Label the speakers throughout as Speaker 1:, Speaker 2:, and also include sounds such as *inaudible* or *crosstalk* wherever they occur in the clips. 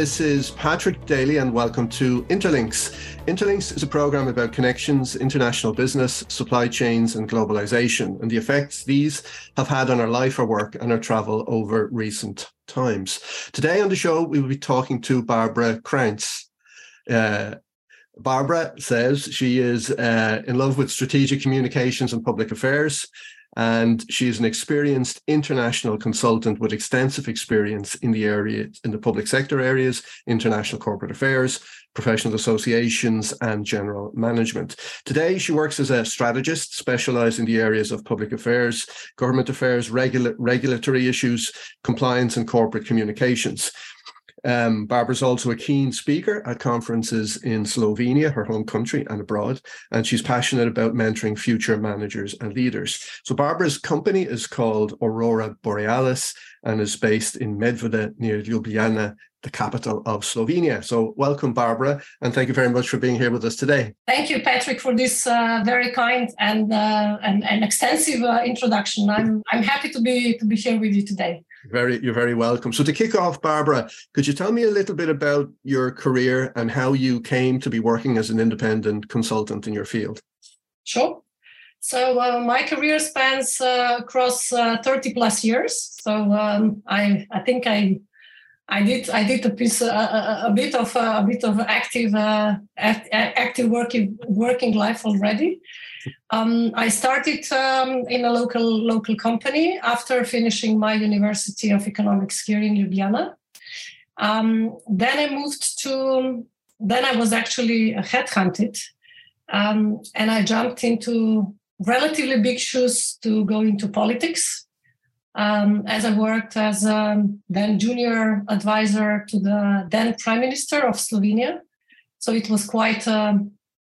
Speaker 1: This is Patrick Daly, and welcome to Interlinks. Interlinks is a program about connections, international business, supply chains, and globalization, and the effects these have had on our life, our work, and our travel over recent times. Today on the show, we will be talking to Barbara Krantz. Uh, Barbara says she is uh, in love with strategic communications and public affairs and she is an experienced international consultant with extensive experience in the area in the public sector areas international corporate affairs professional associations and general management. Today she works as a strategist specialized in the areas of public affairs government affairs regula- regulatory issues compliance and corporate communications um, Barbara's also a keen speaker at conferences in Slovenia, her home country, and abroad, and she's passionate about mentoring future managers and leaders. So, Barbara's company is called Aurora Borealis and is based in Medvode near Ljubljana, the capital of Slovenia. So, welcome, Barbara, and thank you very much for being here with us today.
Speaker 2: Thank you, Patrick, for this uh, very kind and, uh, and, and extensive uh, introduction. I'm I'm happy to be to be here with you today.
Speaker 1: Very, you're very welcome. So to kick off, Barbara, could you tell me a little bit about your career and how you came to be working as an independent consultant in your field?
Speaker 2: Sure. So uh, my career spans uh, across uh, 30 plus years. So um, I, I think I, I did, I did a piece, a, a bit of a bit of active, uh, active working working life already. Um, I started um, in a local local company after finishing my University of Economics here in Ljubljana. Um, then I moved to. Then I was actually headhunted, um, and I jumped into relatively big shoes to go into politics. Um, as I worked as a then junior advisor to the then Prime Minister of Slovenia, so it was quite a,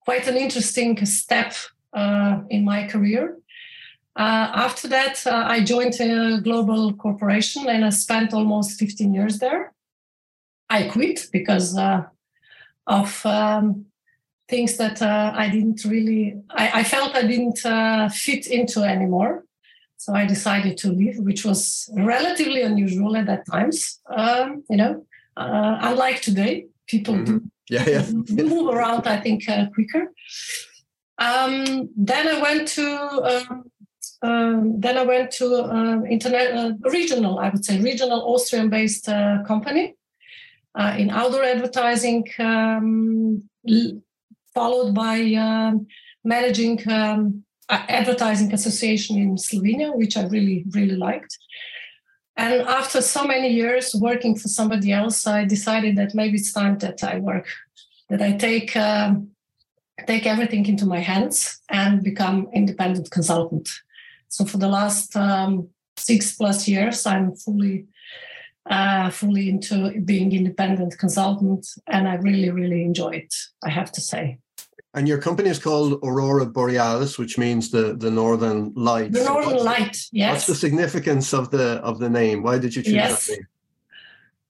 Speaker 2: quite an interesting step uh, in my career. Uh, after that, uh, I joined a global corporation and I spent almost 15 years there. I quit because of um, things that uh, I didn't really, I, I felt I didn't uh, fit into anymore. So I decided to leave, which was relatively unusual at that times. Um, you know, uh, unlike today, people mm-hmm. do,
Speaker 1: yeah, yeah.
Speaker 2: move around, I think, quicker. Um, then I went to um, um, then I went to uh, internet uh, regional, I would say regional Austrian-based uh, company uh, in outdoor advertising, um, followed by um, managing um, advertising association in Slovenia, which I really really liked. And after so many years working for somebody else, I decided that maybe it's time that I work, that I take um, take everything into my hands and become independent consultant. So for the last um, six plus years, I'm fully uh, fully into being independent consultant, and I really really enjoy it. I have to say.
Speaker 1: And your company is called Aurora Borealis, which means the the northern light.
Speaker 2: The northern light. Yes.
Speaker 1: What's the significance of the of the name? Why did you choose yes. that name?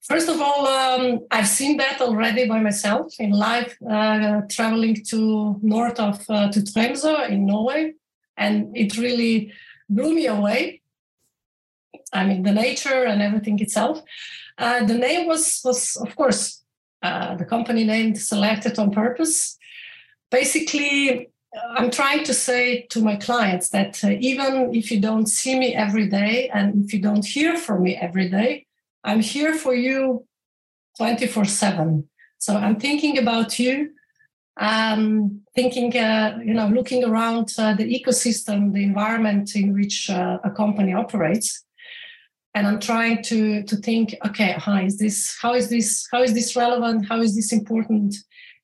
Speaker 2: First of all, um, I've seen that already by myself in live, uh, traveling to north of uh, to Tromsø in Norway, and it really blew me away. I mean, the nature and everything itself. Uh, the name was was of course uh, the company name selected on purpose. Basically, I'm trying to say to my clients that uh, even if you don't see me every day and if you don't hear from me every day, I'm here for you 24 7. So I'm thinking about you, um, thinking, uh, you know, looking around uh, the ecosystem, the environment in which uh, a company operates. And I'm trying to, to think, okay, how is this, how is this, how is this relevant? How is this important?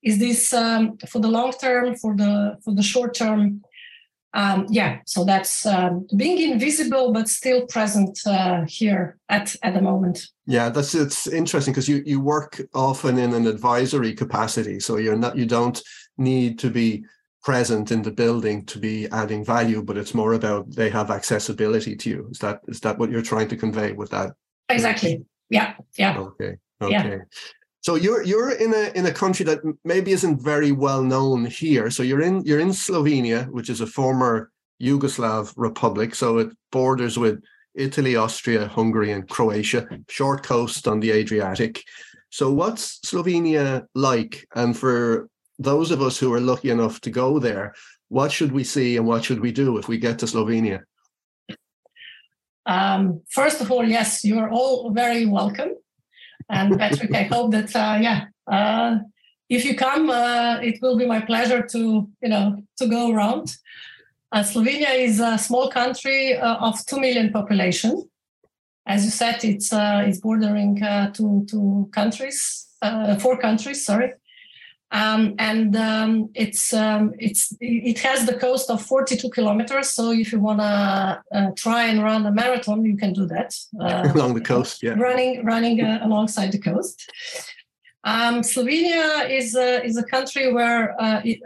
Speaker 2: Is this um, for the long term, for the for the short term? Um, yeah so that's um, being invisible but still present uh, here at at the moment.
Speaker 1: Yeah that's it's interesting because you you work often in an advisory capacity so you're not you don't need to be present in the building to be adding value but it's more about they have accessibility to you. Is that is that what you're trying to convey with that?
Speaker 2: Exactly. Yeah yeah.
Speaker 1: Okay okay. yeah. So you're you're in a in a country that maybe isn't very well known here. So you're in you're in Slovenia, which is a former Yugoslav republic. So it borders with Italy, Austria, Hungary, and Croatia. Short coast on the Adriatic. So, what's Slovenia like? And for those of us who are lucky enough to go there, what should we see and what should we do if we get to Slovenia?
Speaker 2: Um, first of all, yes, you are all very welcome. And Patrick, I hope that uh, yeah, uh, if you come, uh, it will be my pleasure to you know to go around. Slovenia is a small country of two million population. As you said, it's it's bordering to two countries, four countries. Sorry, um, and um, it's um, it's it has the coast of 42 kilometers. So if you want to uh, try and run a marathon, you can do that
Speaker 1: uh, *laughs* along the coast. Yeah,
Speaker 2: running running uh, alongside the coast. Um, Slovenia is a, is a country where uh, it,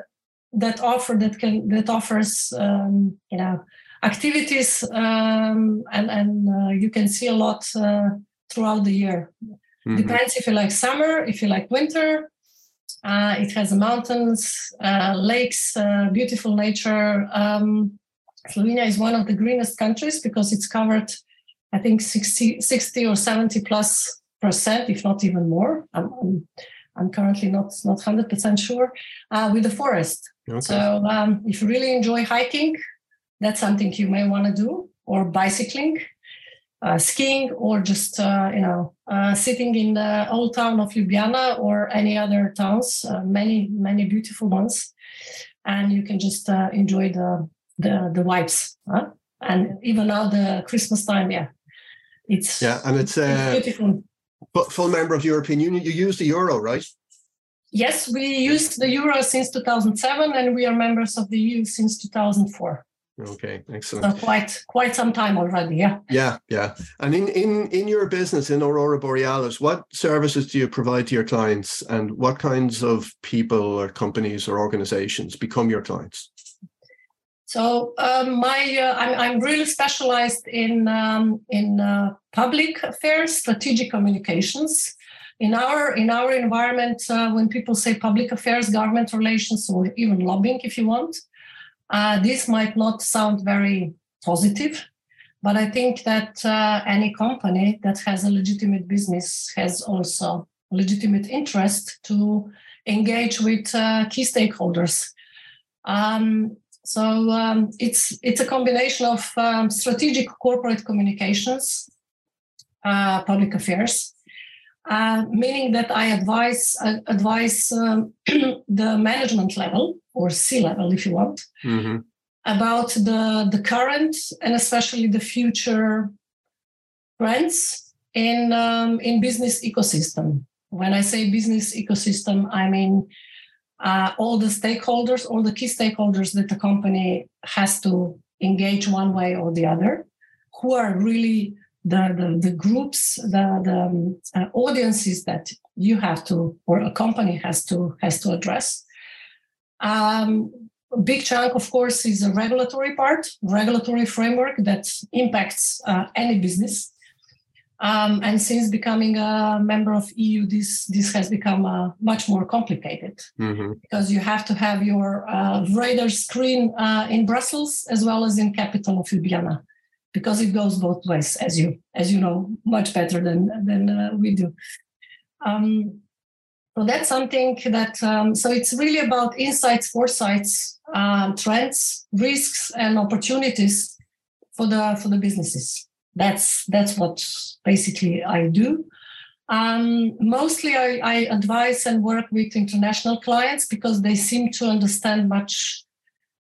Speaker 2: that offer that can that offers um, you know activities um, and and uh, you can see a lot uh, throughout the year. Mm-hmm. Depends if you like summer, if you like winter uh, it has mountains, uh, lakes, uh, beautiful nature. Um, Slovenia is one of the greenest countries because it's covered, I think, 60, 60 or 70 plus percent, if not even more. I'm, I'm, I'm currently not, not 100% sure, uh, with the forest. Okay. So um, if you really enjoy hiking, that's something you may want to do, or bicycling uh, skiing or just uh, you know uh, sitting in the old town of Ljubljana or any other towns, uh, many many beautiful ones, and you can just uh, enjoy the the the vibes. Huh? And even now the Christmas time, yeah, it's
Speaker 1: yeah, and it's, it's uh, beautiful. But full member of the European Union, you use the euro, right?
Speaker 2: Yes, we used the euro since 2007, and we are members of the EU since 2004.
Speaker 1: Okay, excellent.
Speaker 2: So quite quite some time already, yeah.
Speaker 1: Yeah, yeah. And in in in your business in Aurora Borealis, what services do you provide to your clients, and what kinds of people or companies or organizations become your clients?
Speaker 2: So um, my uh, I'm I'm really specialized in um, in uh, public affairs, strategic communications. In our in our environment, uh, when people say public affairs, government relations, or even lobbying, if you want uh, this might not sound very positive, but I think that uh, any company that has a legitimate business has also legitimate interest to engage with uh, key stakeholders. Um, so um, it's it's a combination of um, strategic corporate communications, uh, public affairs, uh, meaning that I advise uh, advise um, *clears throat* the management level or C level, if you want, mm-hmm. about the the current and especially the future trends in um, in business ecosystem. When I say business ecosystem, I mean uh, all the stakeholders, all the key stakeholders that the company has to engage one way or the other, who are really the, the, the groups, the, the um, uh, audiences that you have to, or a company has to has to address. Um, a big chunk, of course, is a regulatory part, regulatory framework that impacts uh, any business. Um, and since becoming a member of EU, this this has become uh, much more complicated mm-hmm. because you have to have your uh, radar screen uh, in Brussels as well as in capital of Ljubljana because it goes both ways, as you as you know much better than than uh, we do. Um, so that's something that um, so it's really about insights, foresights, um, trends, risks, and opportunities for the for the businesses. That's that's what basically I do. Um, mostly I, I, advise and work with international clients because they seem to understand much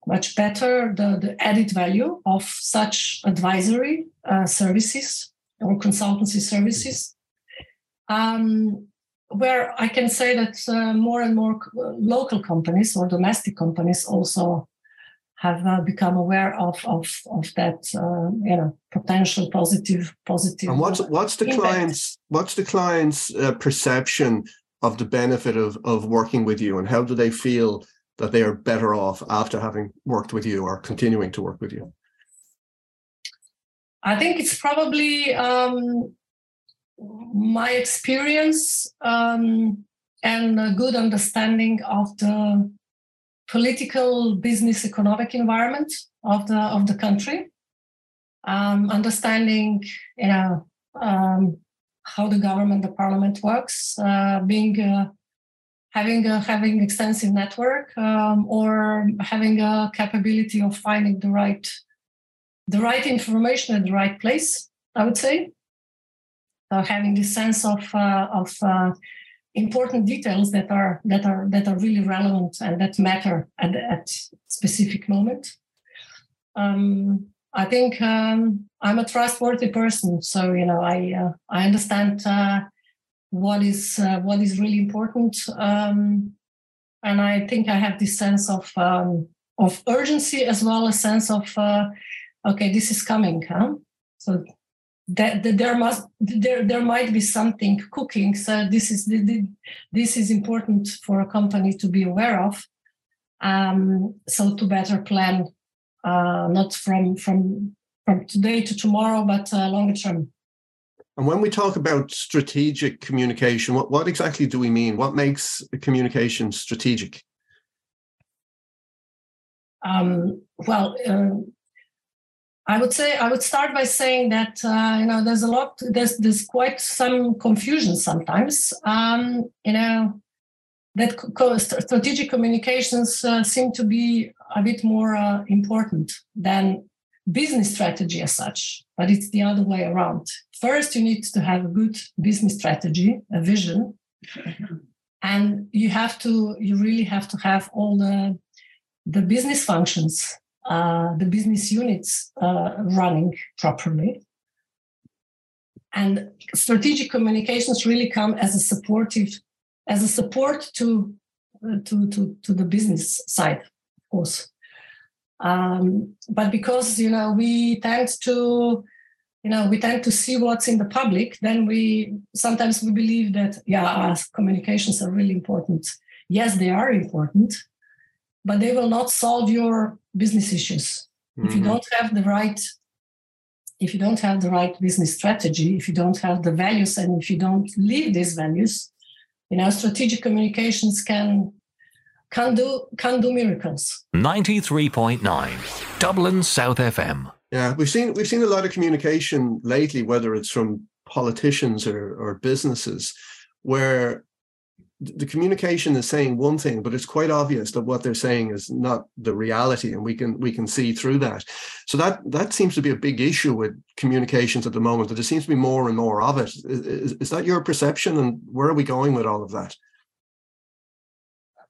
Speaker 2: much better the, the added value of such advisory uh, services or consultancy services. Um, where I can say that uh, more and more local companies or domestic companies also have uh, become aware of of, of that uh, you know potential positive positive.
Speaker 1: And what's what's the impact. client's what's the client's uh, perception of the benefit of of working with you, and how do they feel that they are better off after having worked with you or continuing to work with you?
Speaker 2: I think it's probably um, my experience um, and a good understanding of the political, business, economic environment of the of the country. Um, understanding, you know, um, how the government, the parliament works, uh, being having a, having extensive network um, or having a capability of finding the right the right information at the right place. I would say, uh, having this sense of uh, of uh, important details that are that are that are really relevant and that matter at at specific moment. Um, I think um, I'm a trustworthy person, so you know I uh, I understand uh, what is uh, what is really important, um, and I think I have this sense of um, of urgency as well as sense of uh, okay, this is coming, huh? So that, that, there must there there might be something cooking. So this is this is important for a company to be aware of. Um, so to better plan uh, not from from from today to tomorrow, but uh, longer term.
Speaker 1: And when we talk about strategic communication, what, what exactly do we mean? What makes communication strategic?
Speaker 2: Um, well, uh, I would say I would start by saying that uh, you know there's a lot there's there's quite some confusion sometimes. Um, you know that co- strategic communications uh, seem to be a bit more uh, important than business strategy as such, but it's the other way around. First, you need to have a good business strategy, a vision, and you have to you really have to have all the the business functions, uh, the business units uh, running properly. And strategic communications really come as a supportive as a support to uh, to to to the business side, of course. Um, but because you know we tend to you know we tend to see what's in the public then we sometimes we believe that yeah communications are really important yes they are important but they will not solve your business issues mm-hmm. if you mm-hmm. don't have the right if you don't have the right business strategy if you don't have the values and if you don't live these values you know strategic communications can can do can do miracles
Speaker 3: 93.9 dublin south fm
Speaker 1: yeah we've seen we've seen a lot of communication lately whether it's from politicians or, or businesses where the communication is saying one thing but it's quite obvious that what they're saying is not the reality and we can we can see through that. So that that seems to be a big issue with communications at the moment that there seems to be more and more of it. Is, is that your perception and where are we going with all of that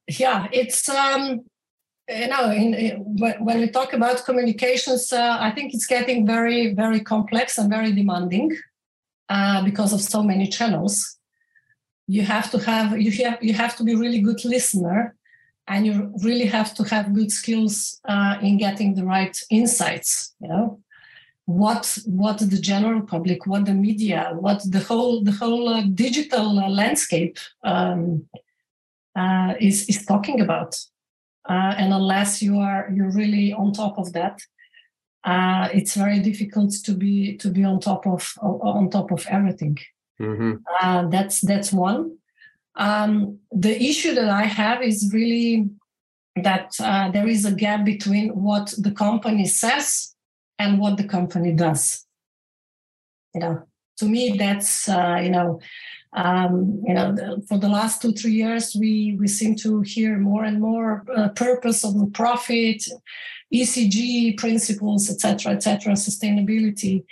Speaker 2: yeah it's um you know in, in, when we talk about communications uh, i think it's getting very very complex and very demanding uh, because of so many channels. You have to have you have you have to be really good listener and you really have to have good skills uh, in getting the right insights you know? What what the general public what the media what the whole the whole uh, digital uh, landscape um, uh, is is talking about uh, and unless you are you're really on top of that uh, it's very difficult to be to be on top of on top of everything Mm-hmm. Uh, that's that's one. Um, the issue that I have is really that uh, there is a gap between what the company says and what the company does. You know, to me, that's uh, you know, um, you know, the, for the last two three years, we we seem to hear more and more uh, purpose of the profit, ESG principles, etc., etc., sustainability.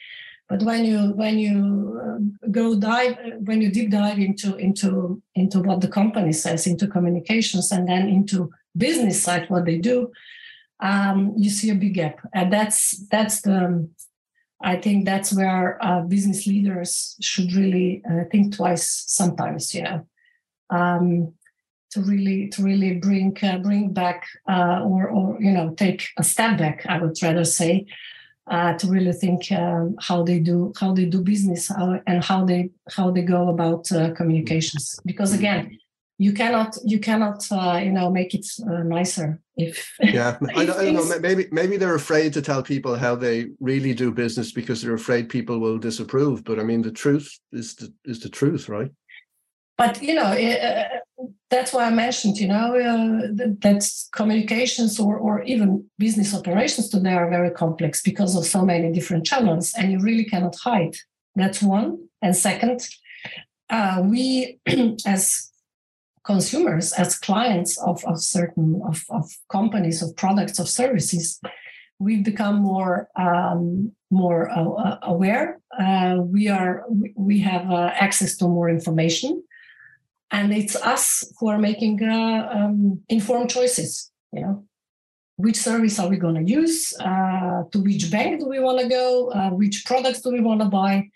Speaker 2: But when you when you uh, go dive when you deep dive into into into what the company says, into communications, and then into business side, what they do, um, you see a big gap, and that's that's the I think that's where uh, business leaders should really uh, think twice sometimes. You know. Um, to really to really bring uh, bring back uh, or or you know take a step back i would rather say uh, to really think um, how they do how they do business how, and how they how they go about uh, communications because again you cannot you cannot you know make it nicer if
Speaker 1: yeah *laughs* I, don't, I don't know maybe maybe they're afraid to tell people how they really do business because they're afraid people will disapprove but i mean the truth is the, is the truth right
Speaker 2: but you know uh, that's why I mentioned, you know, uh, that, that communications or, or even business operations today are very complex because of so many different channels, and you really cannot hide. That's one. And second, uh, we *clears throat* as consumers, as clients of, of certain of, of companies, of products, of services, we've become more um, more uh, uh aware. Uh, we are we have uh, access to more information, and it's us who are making uh, um, informed choices. You know, which service are we going to use? Uh, to which bank do we want to go? which products do we want to buy?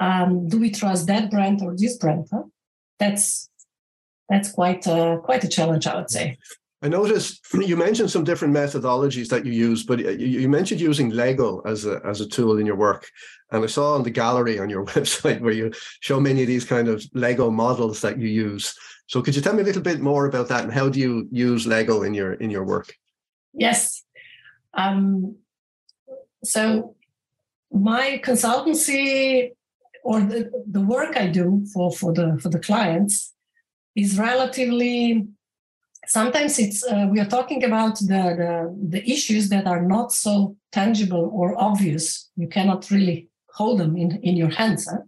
Speaker 2: Um, do we trust that brand or this brand? Huh? That's that's quite a, quite a challenge, I would say.
Speaker 1: I noticed *clears throat* you mentioned some different methodologies that you use, but you mentioned using Lego as a as a tool in your work. And I saw on the gallery on your *laughs* website where you show many of these kind of Lego models that you use. So could you tell me a little bit more about that and how do you use Lego in your in your work?
Speaker 2: Yes. Um, so my consultancy or the, the work I do for, for the for the clients is relatively sometimes it's uh, we are talking about the, the, the issues that are not so tangible or obvious you cannot really hold them in in your hands huh?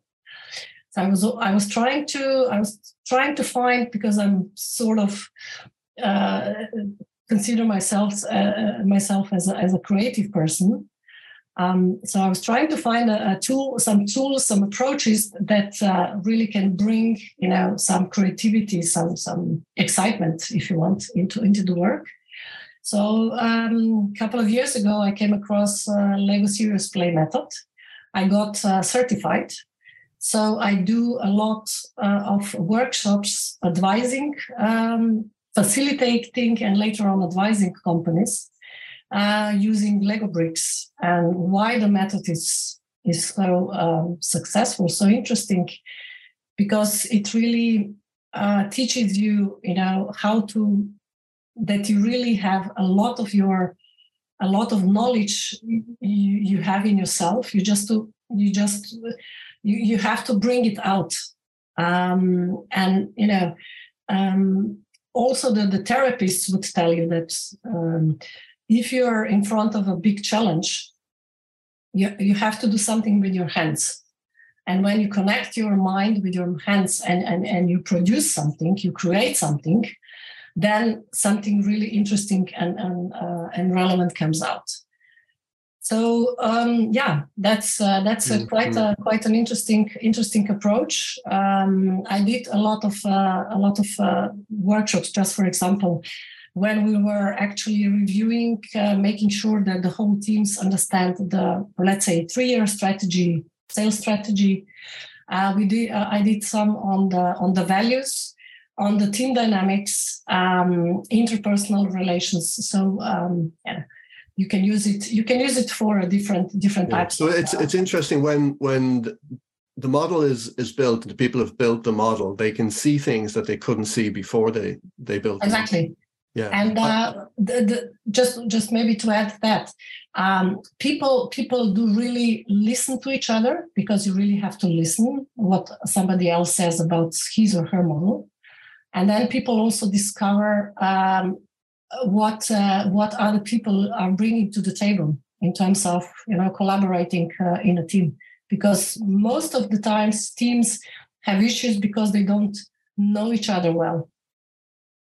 Speaker 2: so i was i was trying to i was trying to find because i'm sort of uh, consider myself uh, myself as a, as a creative person um, so I was trying to find a, a, tool, some tools, some approaches that uh, really can bring, you know, some creativity, some some excitement, if you want, into into the work. So um, a couple of years ago, I came across uh, Lego Serious Play method. I got uh, certified. So I do a lot uh, of workshops, advising, um, facilitating, and later on advising companies uh, using Lego bricks and why the method is is so um, successful, so interesting, because it really uh, teaches you, you know, how to that you really have a lot of your a lot of knowledge you, you have in yourself. You just to you just you, you have to bring it out, um, and you know. Um, also, the, the therapists would tell you that um, if you're in front of a big challenge, you, you have to do something with your hands. And when you connect your mind with your hands and, and, and you produce something, you create something, then something really interesting and, and, uh, and relevant comes out. So um, yeah, that's uh, that's a quite a, quite an interesting interesting approach. Um, I did a lot of uh, a lot of uh, workshops. Just for example, when we were actually reviewing, uh, making sure that the whole teams understand the, let's say, three-year strategy, sales strategy. Uh, we did. Uh, I did some on the on the values, on the team dynamics, um, interpersonal relations. So um, yeah, you can use it. You can use it for a different different yeah. types.
Speaker 1: So it's it's interesting when when the model is is built the people have built the model they can see things that they couldn't see before they they built
Speaker 2: exactly yeah. And uh, the, the, just just maybe to add that um, people people do really listen to each other because you really have to listen what somebody else says about his or her model. And then people also discover um, what uh, what other people are bringing to the table in terms of you know collaborating uh, in a team. Because most of the times teams have issues because they don't know each other well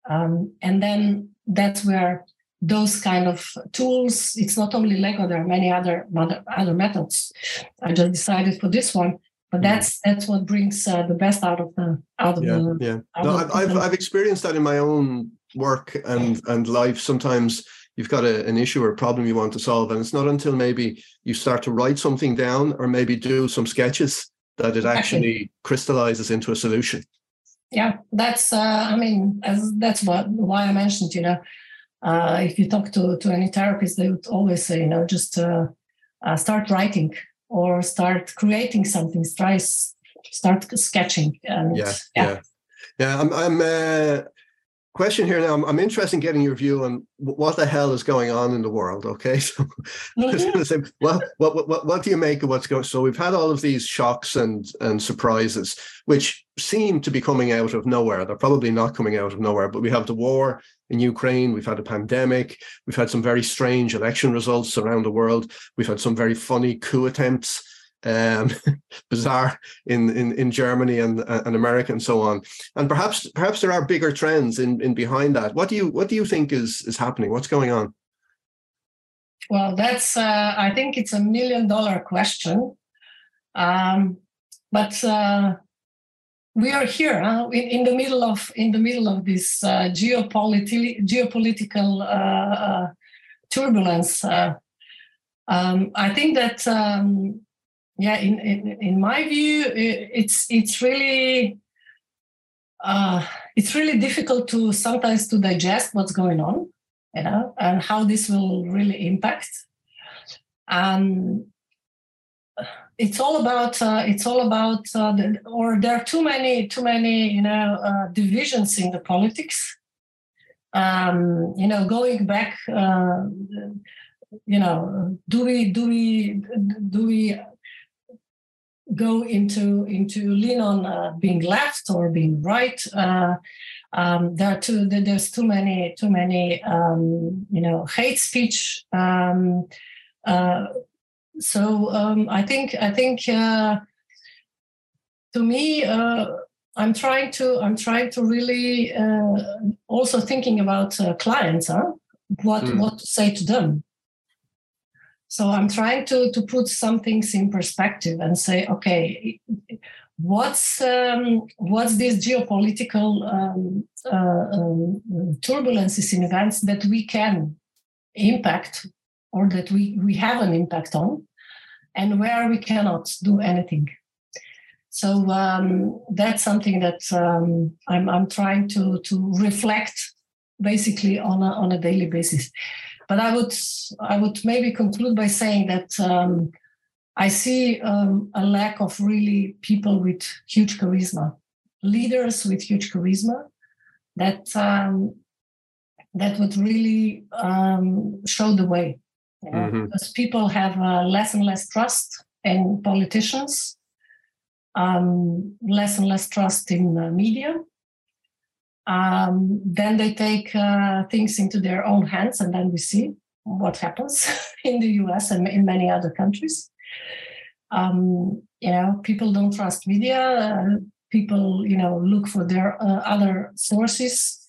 Speaker 2: um, and then that's where those kind of tools, it's not only Lego, there are many other, other methods. I just decided for this one, but mm-hmm. that's that's what brings uh, the best out of the out of
Speaker 1: yeah,
Speaker 2: the
Speaker 1: yeah. No, I've, I've, I've experienced that in my own work and and life. Sometimes you've got a, an issue or a problem you want to solve, and it's not until maybe you start to write something down or maybe do some sketches that it actually crystallizes into a solution
Speaker 2: yeah that's uh, i mean as, that's what why i mentioned you know uh, if you talk to to any therapist they would always say you know just uh, uh start writing or start creating something try start sketching and
Speaker 1: yeah yeah. yeah, yeah i'm i'm uh, question here now. I'm, I'm, interested in getting your view on what the hell is going on in the world. Okay, *laughs* so mm-hmm. say, well, what, what what do you make of what's going? So we've had all of these shocks and and surprises, which seem to be coming out of nowhere. They're probably not coming out of nowhere. But we have the war in Ukraine. We've had a pandemic. We've had some very strange election results around the world. We've had some very funny coup attempts. Um, *laughs* bizarre in, in, in Germany and, and America and so on. And perhaps perhaps there are bigger trends in, in behind that. What do you what do you think is is happening? What's going on?
Speaker 2: Well, that's uh, I think it's a million dollar question. Um, but uh, we are here huh? in, in, the middle of in the middle of this uh, geopolitical geopolitical uh, uh, turbulence. Uh, um, I think that um, yeah, in, in, in my view, it's it's really uh, it's really difficult to sometimes to digest what's going on, you know, and how this will really impact. Um, it's all about uh, it's all about uh, the, or there are too many too many you know uh, divisions in the politics. Um, you know, going back, uh, you know, do we do we do we go into into lean on uh, being left or being right. Uh, um, there are too there's too many too many um, you know hate speech. Um, uh, so um, I think I think uh, to me uh, I'm trying to I'm trying to really uh, also thinking about clients, huh? What mm. what to say to them so I'm trying to to put some things in perspective and say, okay, what's um, what's this geopolitical um, uh, um, turbulences in events that we can impact or that we we have an impact on, and where we cannot do anything. So um, that's something that um, I'm I'm trying to to reflect basically on a, on a daily basis. But I would I would maybe conclude by saying that um, I see um, a lack of really people with huge charisma, leaders with huge charisma that um, that would really um, show the way. You know? mm-hmm. Because people have uh, less and less trust in politicians, um, less and less trust in uh, media, um, then they take uh, things into their own hands, and then we see what happens *laughs* in the US and in many other countries. Um, you know, people don't trust media. Uh, people, you know, look for their uh, other sources.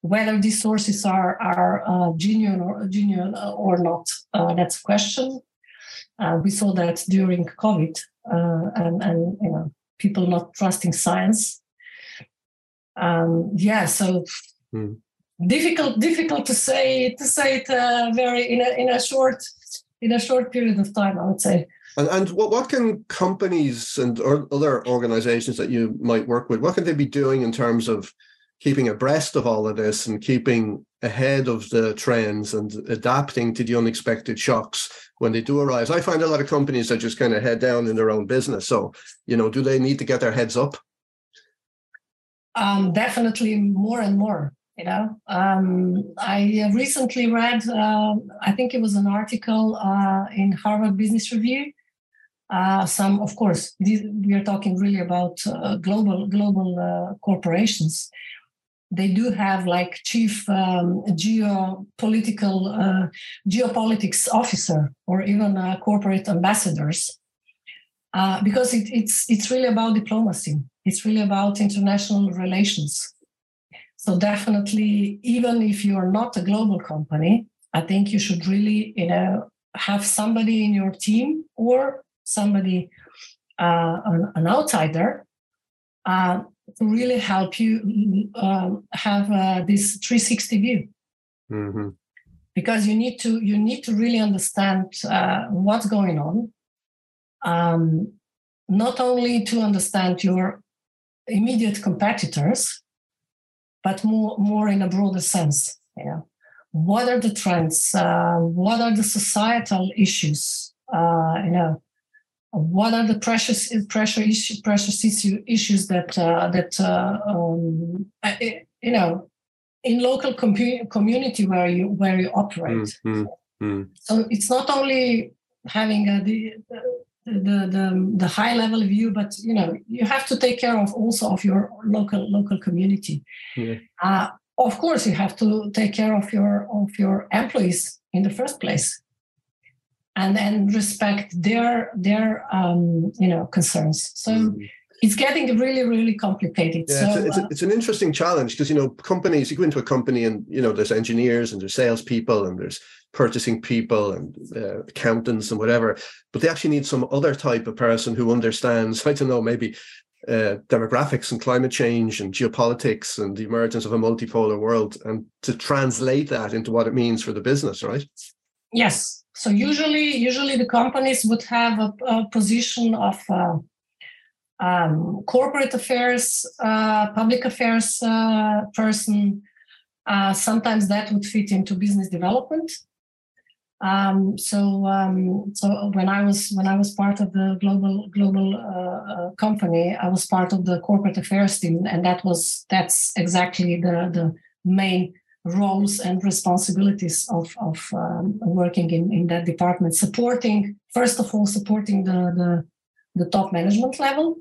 Speaker 2: Whether these sources are are uh, genuine or genuine or not, uh, that's a question. Uh, we saw that during COVID, and and you know, people not trusting science um, yeah so mm. difficult difficult to say to say it uh, very in a in a short in a short period of time i would say.
Speaker 1: And, and what, what can companies and or other organizations that you might work with what can they be doing in terms of keeping abreast of all of this and keeping ahead of the trends and adapting to the unexpected shocks when they do arise? I find a lot of companies that just kind of head down in their own business. So you know do they need to get their heads up
Speaker 2: um, definitely more and more. You know, um, I recently read, uh, I think it was an article uh, in Harvard Business Review. Uh, some, of course, these, we are talking really about uh, global global uh, corporations. They do have like chief um, geopolitical uh, geopolitics officer or even corporate ambassadors, because it, it's it's really about diplomacy it's really about international relations. So definitely, even if you're not a global company, I think you should really, you know, have somebody in your team or somebody, uh, an, an, outsider, uh, to really help you um, have uh, this 360 view. Mm-hmm. Because you need to you need to really understand uh, what's going on, um, not only to understand your immediate competitors, but more, more in a broader sense. Know, what are the trends? Uh, what are the societal issues? Uh, you know, what are the precious pressure issue, precious issue, issues that uh, that uh, um, you know in local com- community where you where you operate. Mm-hmm. So it's not only having a, the, the, the the high level view but you know you have to take care of also of your local local community yeah. uh, of course you have to take care of your of your employees in the first place and then respect their their um, you know concerns. So. Mm-hmm it's getting really really complicated
Speaker 1: yeah, so, it's, a, it's, a, uh, it's, an interesting challenge because you know companies you go into a company and you know there's engineers and there's salespeople and there's purchasing people and uh, accountants and whatever but they actually need some other type of person who understands *laughs* i don't know maybe uh, demographics and climate change and geopolitics and the emergence of a multipolar world and to translate that into what it means for the business right
Speaker 2: yes so usually usually the companies would have a, a position of uh, um, corporate affairs, uh, public affairs uh, person. Uh, sometimes that would fit into business development. Um, so, um, so when I was when I was part of the global global uh, uh, company, I was part of the corporate affairs team, and that was that's exactly the the main roles and responsibilities of of um, working in in that department, supporting first of all supporting the the the top management level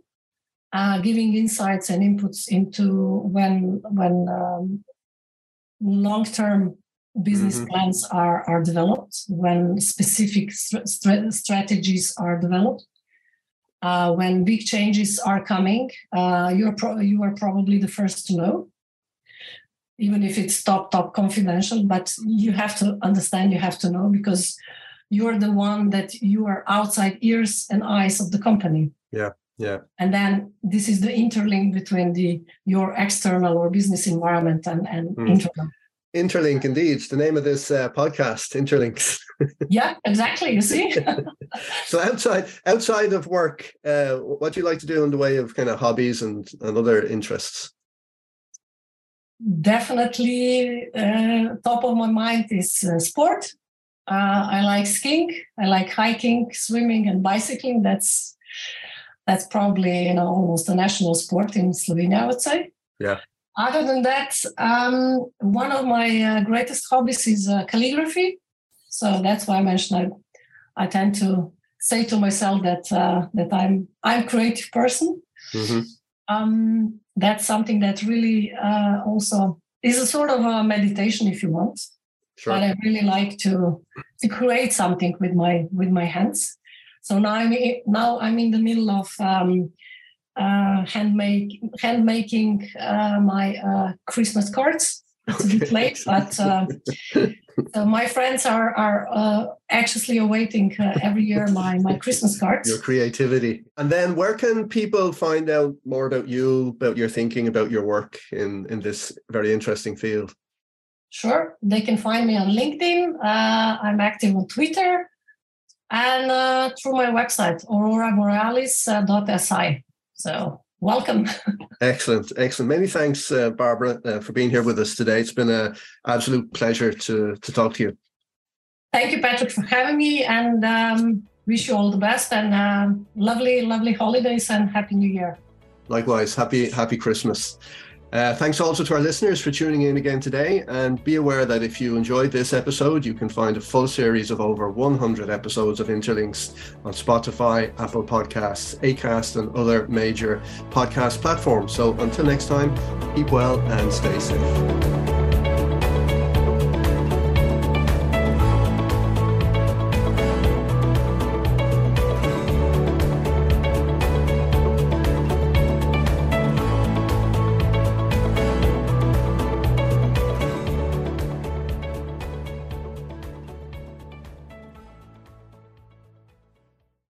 Speaker 2: uh, giving insights and inputs into when when um, long-term business mm-hmm. plans are are developed, when specific st- strategies are developed, uh, when big changes are coming. Uh, you're pro- you are probably the first to know, even if it's top top confidential. But you have to understand. You have to know because you're the one that you are outside ears and eyes of the company.
Speaker 1: Yeah yeah
Speaker 2: and then this is the interlink between the your external or business environment and, and mm. internal
Speaker 1: interlink indeed. The name of this uh, podcast interlinks *laughs*
Speaker 2: yeah exactly you see. *laughs*
Speaker 1: So outside outside of work uh, what do you like to do in the way of kind of hobbies and, and other interests?
Speaker 2: Definitely uh, top of my mind is uh, sport. Uh, i like skiing. I like hiking swimming and bicycling. That's that's probably you know almost a national sport in Slovenia, I would say.
Speaker 1: Yeah.
Speaker 2: Other than that, um, one of my uh, greatest hobbies is uh, calligraphy. So that's why I mentioned I, I tend to say to myself that uh, that I'm I'm a creative person. Mm-hmm. Um, that's something that really uh, also is a sort of a meditation, if you want. Sure. But I really like to to create something with my with my hands. So now I'm now I'm in the middle of um, uh, handmade hand making uh, my uh, Christmas cards. It's a bit late, but uh, so my friends are are uh, anxiously awaiting uh, every year my my Christmas cards.
Speaker 1: Your creativity, and then where can people find out more about you, about your thinking, about your work in in this very interesting field?
Speaker 2: Sure, they can find me on LinkedIn. I'm active on Twitter and uh, through my website, auroraborealis.si. So welcome.
Speaker 1: excellent, excellent. Many thanks, uh, Barbara, uh, for being here with us today. It's been an absolute pleasure to, to talk to you.
Speaker 2: Thank you, Patrick, for having me, and um, wish you all the best and uh, lovely, lovely holidays and happy New Year.
Speaker 1: Likewise, happy happy Christmas. Uh, thanks also to our listeners for tuning in again today. And be aware that if you enjoyed this episode, you can find a full series of over 100 episodes of Interlinks on Spotify, Apple Podcasts, Acast, and other major podcast platforms. So until next time, keep well and stay safe.